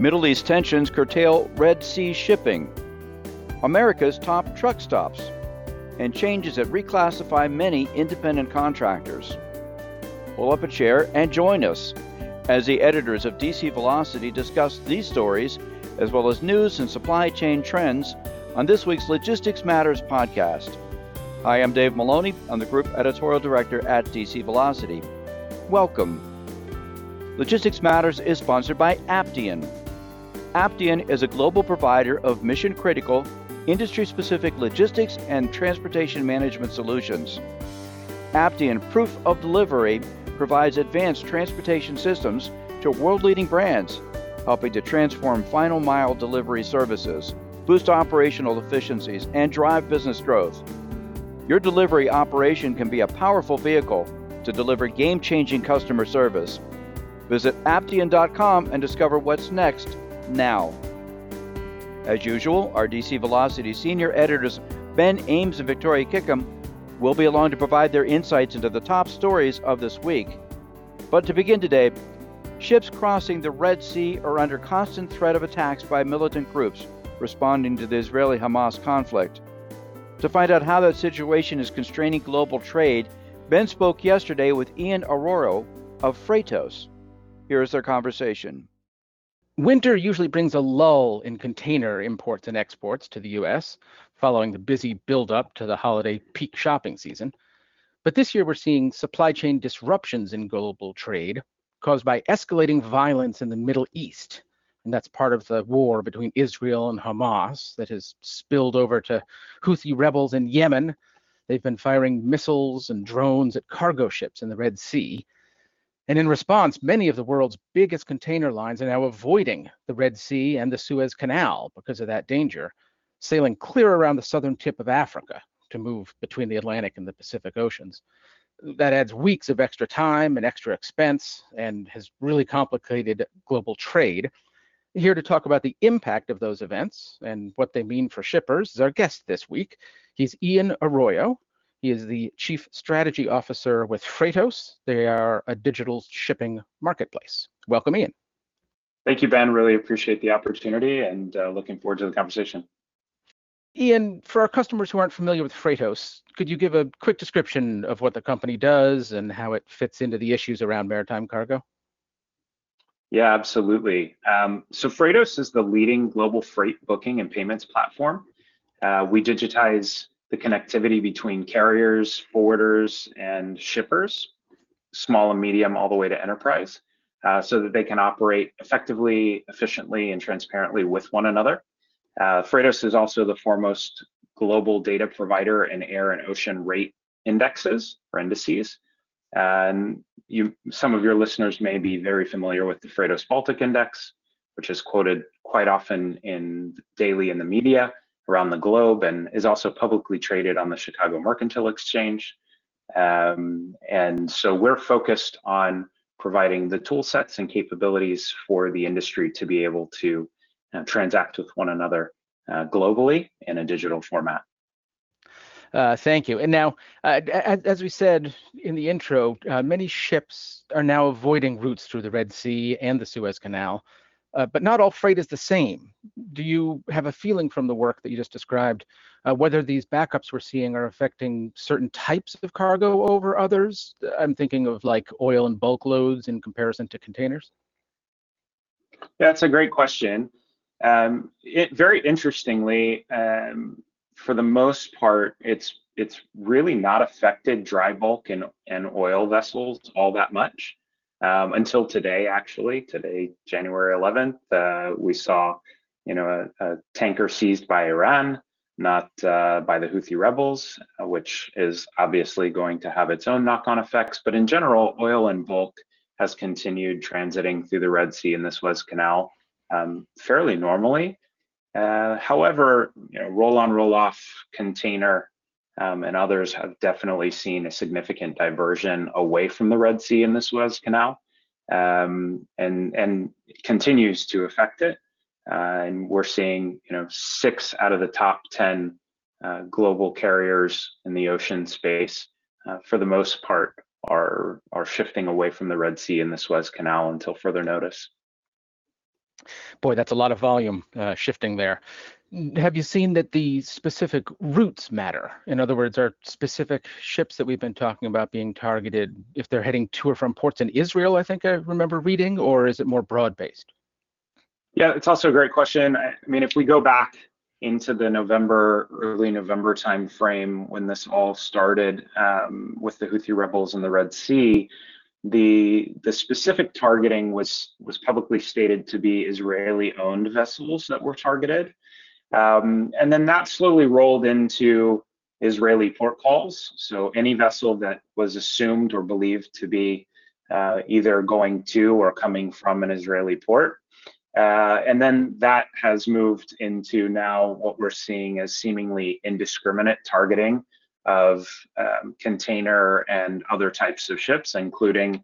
Middle East tensions curtail Red Sea shipping. America's top truck stops. And changes that reclassify many independent contractors. Pull up a chair and join us as the editors of DC Velocity discuss these stories, as well as news and supply chain trends, on this week's Logistics Matters podcast. Hi, I'm Dave Maloney. I'm the Group Editorial Director at DC Velocity. Welcome. Logistics Matters is sponsored by Aptean. Aptean is a global provider of mission critical, industry specific logistics and transportation management solutions. Aptean Proof of Delivery provides advanced transportation systems to world leading brands, helping to transform final mile delivery services, boost operational efficiencies, and drive business growth. Your delivery operation can be a powerful vehicle to deliver game changing customer service. Visit Aptean.com and discover what's next now. As usual, our DC Velocity senior editors Ben Ames and Victoria Kickham will be along to provide their insights into the top stories of this week. But to begin today, ships crossing the Red Sea are under constant threat of attacks by militant groups responding to the Israeli Hamas conflict. To find out how that situation is constraining global trade, Ben spoke yesterday with Ian Arroyo of Freightos. Here is their conversation. Winter usually brings a lull in container imports and exports to the U.S., following the busy build-up to the holiday peak shopping season. But this year, we're seeing supply chain disruptions in global trade caused by escalating violence in the Middle East. And that's part of the war between Israel and Hamas that has spilled over to Houthi rebels in Yemen. They've been firing missiles and drones at cargo ships in the Red Sea. And in response, many of the world's biggest container lines are now avoiding the Red Sea and the Suez Canal because of that danger, sailing clear around the southern tip of Africa to move between the Atlantic and the Pacific Oceans. That adds weeks of extra time and extra expense and has really complicated global trade. Here to talk about the impact of those events and what they mean for shippers is our guest this week. He's Ian Arroyo, he is the Chief Strategy Officer with Freightos. They are a digital shipping marketplace. Welcome, Ian. Thank you, Ben. Really appreciate the opportunity and uh, looking forward to the conversation. Ian, for our customers who aren't familiar with Freightos, could you give a quick description of what the company does and how it fits into the issues around maritime cargo? Yeah, absolutely. Um, so Freightos is the leading global freight booking and payments platform. Uh, we digitize the connectivity between carriers, forwarders, and shippers, small and medium, all the way to enterprise, uh, so that they can operate effectively, efficiently, and transparently with one another. Uh, Freightos is also the foremost global data provider in air and ocean rate indexes or indices. And you, some of your listeners may be very familiar with the Freightos Baltic Index, which is quoted quite often in daily in the media around the globe and is also publicly traded on the Chicago Mercantile Exchange. Um, and so we're focused on providing the tool sets and capabilities for the industry to be able to uh, transact with one another uh, globally in a digital format. Uh, thank you. And now, uh, as we said in the intro, uh, many ships are now avoiding routes through the Red Sea and the Suez Canal. Uh, but not all freight is the same. Do you have a feeling from the work that you just described uh, whether these backups we're seeing are affecting certain types of cargo over others? I'm thinking of like oil and bulk loads in comparison to containers. That's a great question. Um, it, very interestingly, um, for the most part, it's it's really not affected dry bulk and, and oil vessels all that much um, until today, actually. Today, January 11th, uh, we saw, you know, a, a, tanker seized by Iran, not uh, by the Houthi rebels, uh, which is obviously going to have its own knock-on effects. But in general, oil in bulk has continued transiting through the Red Sea and the Suez Canal um, fairly normally. Uh, however, you know, roll-on, roll-off container um, and others have definitely seen a significant diversion away from the Red Sea and the Suez Canal, um, and and continues to affect it. Uh, and we're seeing, you know, six out of the top ten uh, global carriers in the ocean space, uh, for the most part, are are shifting away from the Red Sea and the Suez Canal until further notice. Boy, that's a lot of volume uh, shifting there. Have you seen that the specific routes matter? In other words, are specific ships that we've been talking about being targeted if they're heading to or from ports in Israel, I think I remember reading, or is it more broad based? Yeah, it's also a great question. I mean, if we go back into the November, early November timeframe when this all started um, with the Houthi rebels in the Red Sea, the the specific targeting was was publicly stated to be Israeli-owned vessels that were targeted, um, and then that slowly rolled into Israeli port calls. So any vessel that was assumed or believed to be uh, either going to or coming from an Israeli port uh, and then that has moved into now what we're seeing as seemingly indiscriminate targeting of um, container and other types of ships, including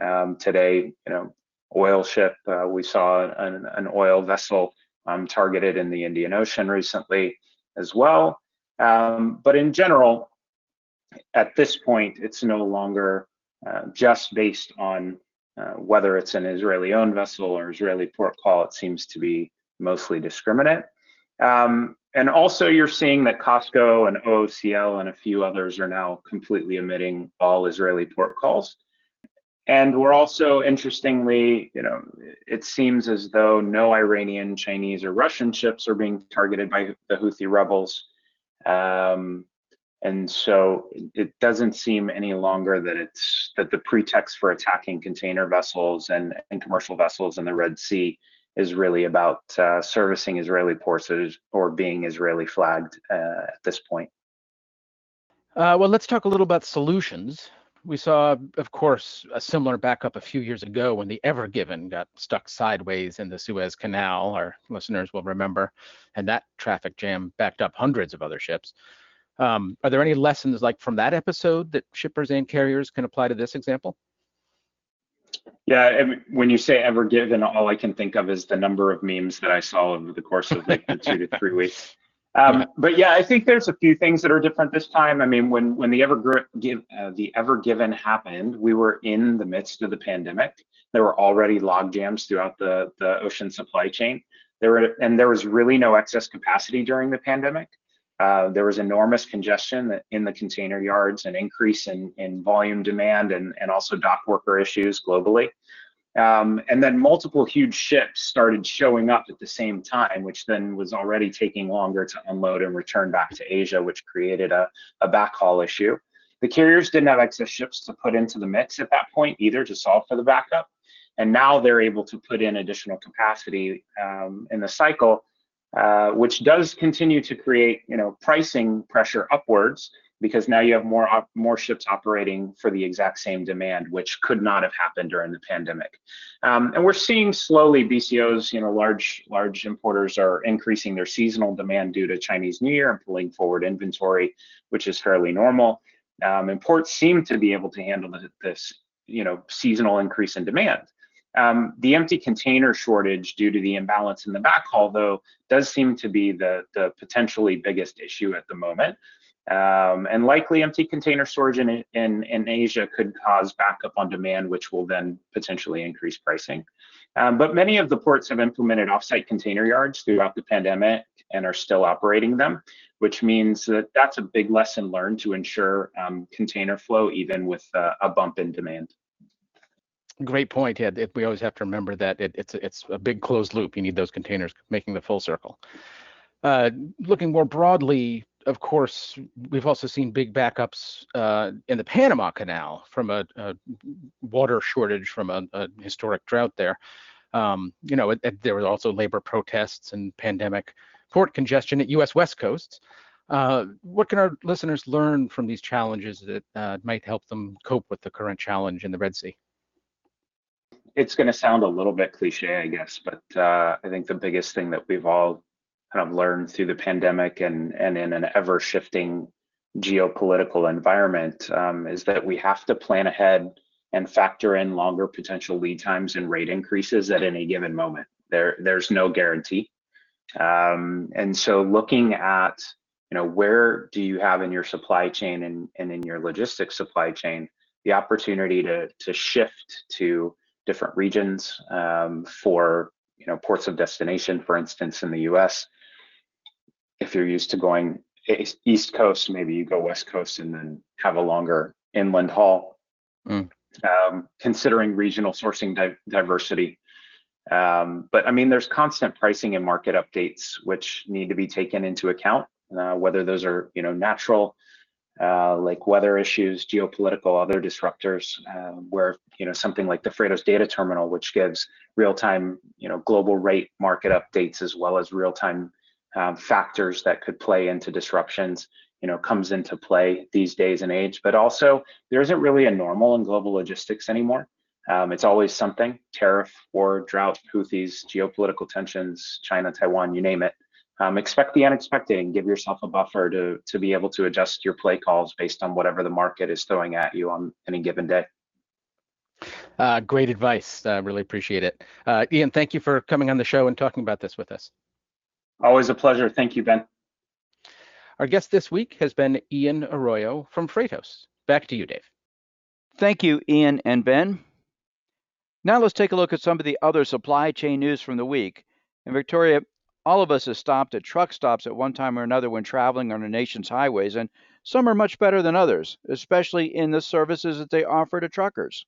um, today, you know, oil ship. Uh, we saw an, an oil vessel um, targeted in the Indian Ocean recently as well. Um, but in general, at this point, it's no longer uh, just based on uh, whether it's an Israeli-owned vessel or Israeli port call, it seems to be mostly discriminate. Um, and also you're seeing that COSCO and OOCL and a few others are now completely omitting all Israeli port calls. And we're also, interestingly, you know, it seems as though no Iranian, Chinese, or Russian ships are being targeted by the Houthi rebels. Um, and so it doesn't seem any longer that it's that the pretext for attacking container vessels and, and commercial vessels in the Red Sea is really about uh, servicing Israeli ports or being Israeli flagged uh, at this point. Uh, well, let's talk a little about solutions. We saw, of course, a similar backup a few years ago when the Ever Given got stuck sideways in the Suez Canal. Our listeners will remember, and that traffic jam backed up hundreds of other ships. Um, are there any lessons like from that episode that shippers and carriers can apply to this example? Yeah, when you say ever given, all I can think of is the number of memes that I saw over the course of like the two to three weeks. Um. But yeah, I think there's a few things that are different this time. I mean, when when the ever give uh, the ever given happened, we were in the midst of the pandemic. There were already log jams throughout the the ocean supply chain. There were and there was really no excess capacity during the pandemic. Uh, there was enormous congestion in the container yards, an increase in, in volume demand, and, and also dock worker issues globally. Um, and then multiple huge ships started showing up at the same time, which then was already taking longer to unload and return back to Asia, which created a, a backhaul issue. The carriers didn't have excess ships to put into the mix at that point either to solve for the backup. And now they're able to put in additional capacity um, in the cycle uh, which does continue to create, you know, pricing pressure upwards because now you have more op- more ships operating for the exact same demand, which could not have happened during the pandemic. Um, and we're seeing slowly BCOs, you know, large large importers are increasing their seasonal demand due to Chinese New Year and pulling forward inventory, which is fairly normal. Um, and ports seem to be able to handle this, you know, seasonal increase in demand. Um, the empty container shortage due to the imbalance in the backhaul, though, does seem to be the, the potentially biggest issue at the moment. Um, and likely empty container storage in, in, in Asia could cause backup on demand, which will then potentially increase pricing. Um, but many of the ports have implemented offsite container yards throughout the pandemic and are still operating them, which means that that's a big lesson learned to ensure um, container flow even with uh, a bump in demand. Great point. Yeah, it, we always have to remember that it, it's it's a big closed loop. You need those containers making the full circle. Uh, looking more broadly, of course, we've also seen big backups uh, in the Panama Canal from a, a water shortage from a, a historic drought there. Um, you know, it, it, there were also labor protests and pandemic port congestion at U.S. West Coasts. Uh, what can our listeners learn from these challenges that uh, might help them cope with the current challenge in the Red Sea? it's going to sound a little bit cliche, I guess, but uh, I think the biggest thing that we've all kind of learned through the pandemic and and in an ever shifting geopolitical environment um, is that we have to plan ahead and factor in longer potential lead times and rate increases at any given moment. There there's no guarantee, um, and so looking at you know where do you have in your supply chain and, and in your logistics supply chain the opportunity to to shift to different regions um, for you know ports of destination, for instance, in the U.S. If you're used to going east coast, maybe you go west coast and then have a longer inland haul. Mm. Um, considering regional sourcing di- diversity. Um, but I mean, there's constant pricing and market updates which need to be taken into account, uh, whether those are you know natural uh, like weather issues, geopolitical, other disruptors, uh, where you know something like the Freightos data terminal, which gives real-time, you know, global rate market updates as well as real-time um, factors that could play into disruptions, you know, comes into play these days and age. But also, there isn't really a normal in global logistics anymore. Um, it's always something: tariff, war, drought, Houthis, geopolitical tensions, China, Taiwan, you name it um, expect the unexpected and give yourself a buffer to to be able to adjust your play calls based on whatever the market is throwing at you on any given day. Uh, great advice. Uh, really appreciate it. Uh, Ian, thank you for coming on the show and talking about this with us. Always a pleasure. Thank you, Ben. Our guest this week has been Ian Arroyo from Freightos. Back to you, Dave. Thank you, Ian and Ben. Now let's take a look at some of the other supply chain news from the week. And Victoria, all of us have stopped at truck stops at one time or another when traveling on the nation's highways, and some are much better than others, especially in the services that they offer to truckers.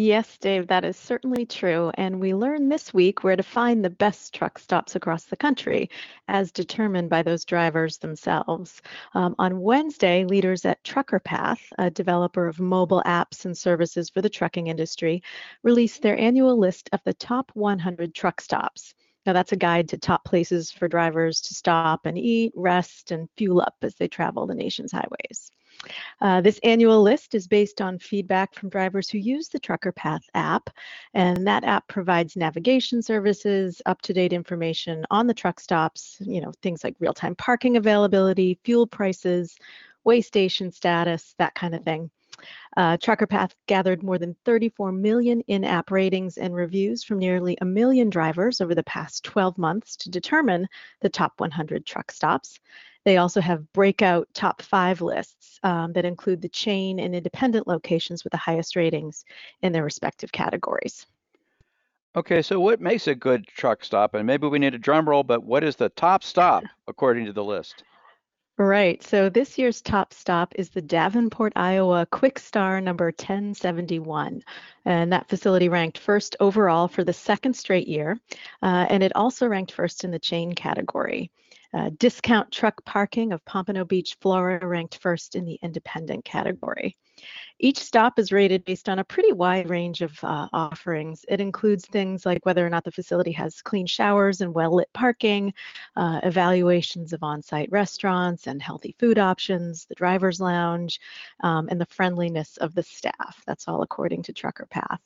Yes, Dave, that is certainly true. And we learned this week where to find the best truck stops across the country, as determined by those drivers themselves. Um, on Wednesday, leaders at TruckerPath, a developer of mobile apps and services for the trucking industry, released their annual list of the top 100 truck stops. Now, that's a guide to top places for drivers to stop and eat, rest, and fuel up as they travel the nation's highways. Uh, this annual list is based on feedback from drivers who use the Trucker Path app, and that app provides navigation services, up-to-date information on the truck stops, you know, things like real-time parking availability, fuel prices, way station status, that kind of thing. Uh, TruckerPath gathered more than 34 million in-app ratings and reviews from nearly a million drivers over the past 12 months to determine the top 100 truck stops. They also have breakout top five lists um, that include the chain and independent locations with the highest ratings in their respective categories. Okay, so what makes a good truck stop? And maybe we need a drum roll, but what is the top stop according to the list? Right. So this year's top stop is the Davenport, Iowa Kwik Star number 1071. And that facility ranked first overall for the second straight year. Uh, and it also ranked first in the chain category. Uh, discount truck parking of Pompano Beach, Florida ranked first in the independent category. Each stop is rated based on a pretty wide range of uh, offerings. It includes things like whether or not the facility has clean showers and well lit parking, uh, evaluations of on site restaurants and healthy food options, the driver's lounge, um, and the friendliness of the staff. That's all according to Trucker Path.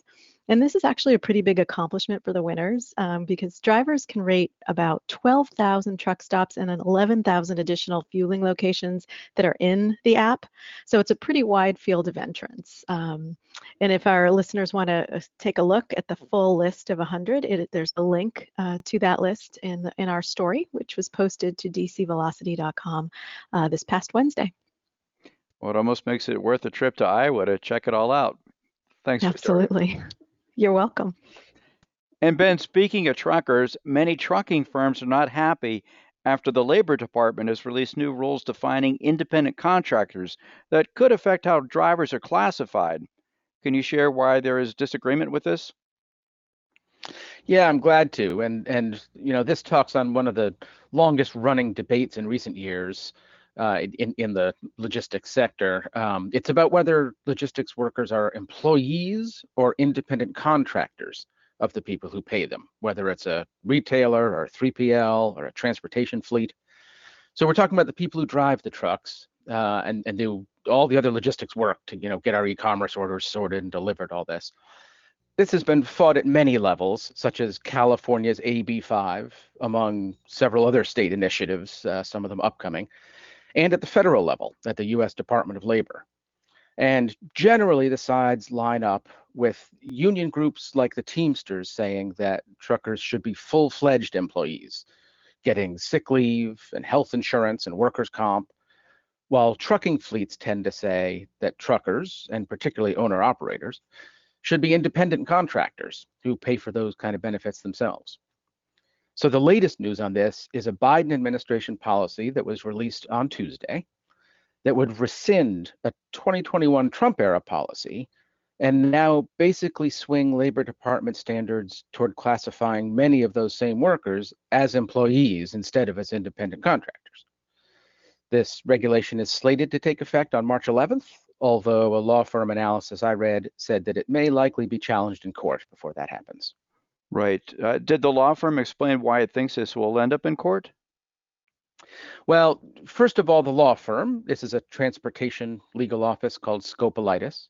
And this is actually a pretty big accomplishment for the winners um, because drivers can rate about 12,000 truck stops and 11,000 additional fueling locations that are in the app. So it's a pretty wide field of entrance. Um, and if our listeners want to uh, take a look at the full list of 100, it, there's a link uh, to that list in, the, in our story, which was posted to dcvelocity.com uh, this past Wednesday. Well, it almost makes it worth a trip to Iowa to check it all out. Thanks. Absolutely. You're welcome. And Ben, speaking of truckers, many trucking firms are not happy after the Labor Department has released new rules defining independent contractors that could affect how drivers are classified. Can you share why there is disagreement with this? Yeah, I'm glad to. And and you know, this talks on one of the longest running debates in recent years uh, in, in the logistics sector. Um, it's about whether logistics workers are employees or independent contractors of the people who pay them, whether it's a retailer or a 3PL or a transportation fleet. So we're talking about the people who drive the trucks uh, and, and do all the other logistics work to you know get our e-commerce orders sorted and delivered, all this. This has been fought at many levels, such as California's AB5, among several other state initiatives, uh, some of them upcoming and at the federal level at the US Department of Labor. And generally, the sides line up with union groups like the Teamsters saying that truckers should be full fledged employees, getting sick leave and health insurance and workers' comp, while trucking fleets tend to say that truckers, and particularly owner operators, should be independent contractors who pay for those kind of benefits themselves. So the latest news on this is a Biden administration policy that was released on Tuesday that would rescind a 2021 Trump era policy and now basically swing Labor Department standards toward classifying many of those same workers as employees instead of as independent contractors. This regulation is slated to take effect on March 11th, although a law firm analysis I read said that it may likely be challenged in court before that happens. Right. Uh, did the law firm explain why it thinks this will end up in court? Well, first of all, the law firm, this is a transportation legal office called Scopelitis,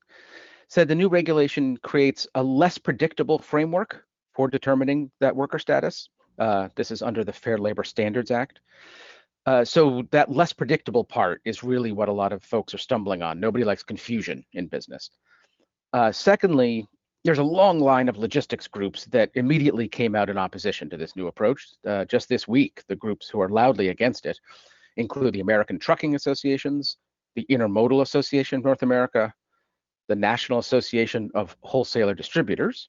said the new regulation creates a less predictable framework for determining that worker status. Uh, this is under the Fair Labor Standards Act. Uh, so that less predictable part is really what a lot of folks are stumbling on. Nobody likes confusion in business. Uh, secondly, there's a long line of logistics groups that immediately came out in opposition to this new approach. Uh, just this week, the groups who are loudly against it include the American Trucking Associations, the Intermodal Association of North America, the National Association of Wholesaler Distributors,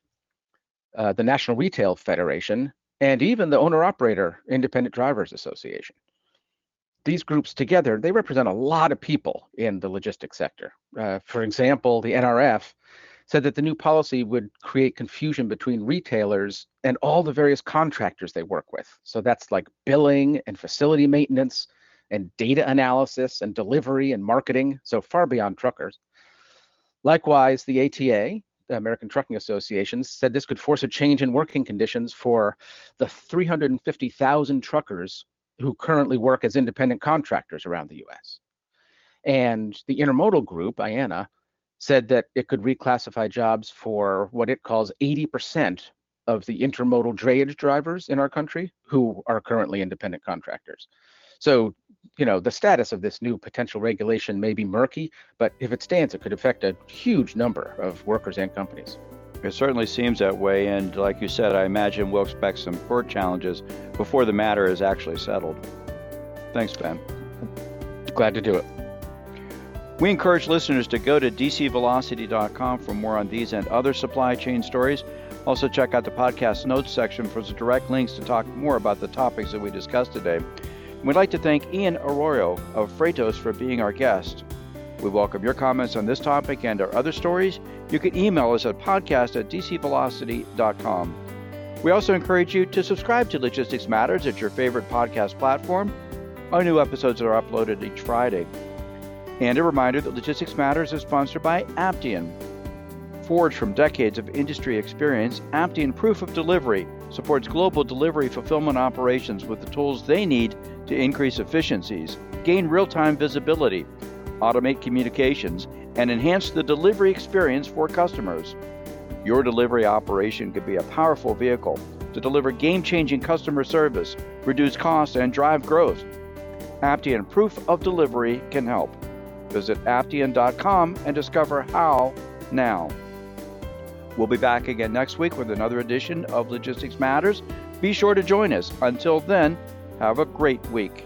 uh, the National Retail Federation, and even the Owner Operator Independent Drivers Association. These groups together, they represent a lot of people in the logistics sector. Uh, for example, the NRF said that the new policy would create confusion between retailers and all the various contractors they work with. So that's like billing and facility maintenance and data analysis and delivery and marketing, so far beyond truckers. Likewise, the ATA, the American Trucking Association, said this could force a change in working conditions for the 350,000 truckers who currently work as independent contractors around the US. And the intermodal group, IANA, said that it could reclassify jobs for what it calls 80% of the intermodal drayage drivers in our country who are currently independent contractors. So, you know, the status of this new potential regulation may be murky, but if it stands, it could affect a huge number of workers and companies. It certainly seems that way, and like you said, I imagine we'll expect some court challenges before the matter is actually settled. Thanks, Ben. Glad to do it. We encourage listeners to go to dcvelocity.com for more on these and other supply chain stories. Also, check out the podcast notes section for direct links to talk more about the topics that we discussed today. We'd like to thank Ian Arroyo of Freightos for being our guest. We welcome your comments on this topic and our other stories. You can email us at podcast at dcvelocity.com. We also encourage you to subscribe to Logistics Matters at your favorite podcast platform. Our new episodes are uploaded each Friday. And a reminder that Logistics Matters is sponsored by Aptean. Forged from decades of industry experience, Aptean Proof of Delivery supports global delivery fulfillment operations with the tools they need to increase efficiencies, gain real time visibility, automate communications, and enhance the delivery experience for customers. Your delivery operation could be a powerful vehicle to deliver game changing customer service, reduce costs, and drive growth. Aptean Proof of Delivery can help. Visit aptean.com and discover how now. We'll be back again next week with another edition of Logistics Matters. Be sure to join us. Until then, have a great week.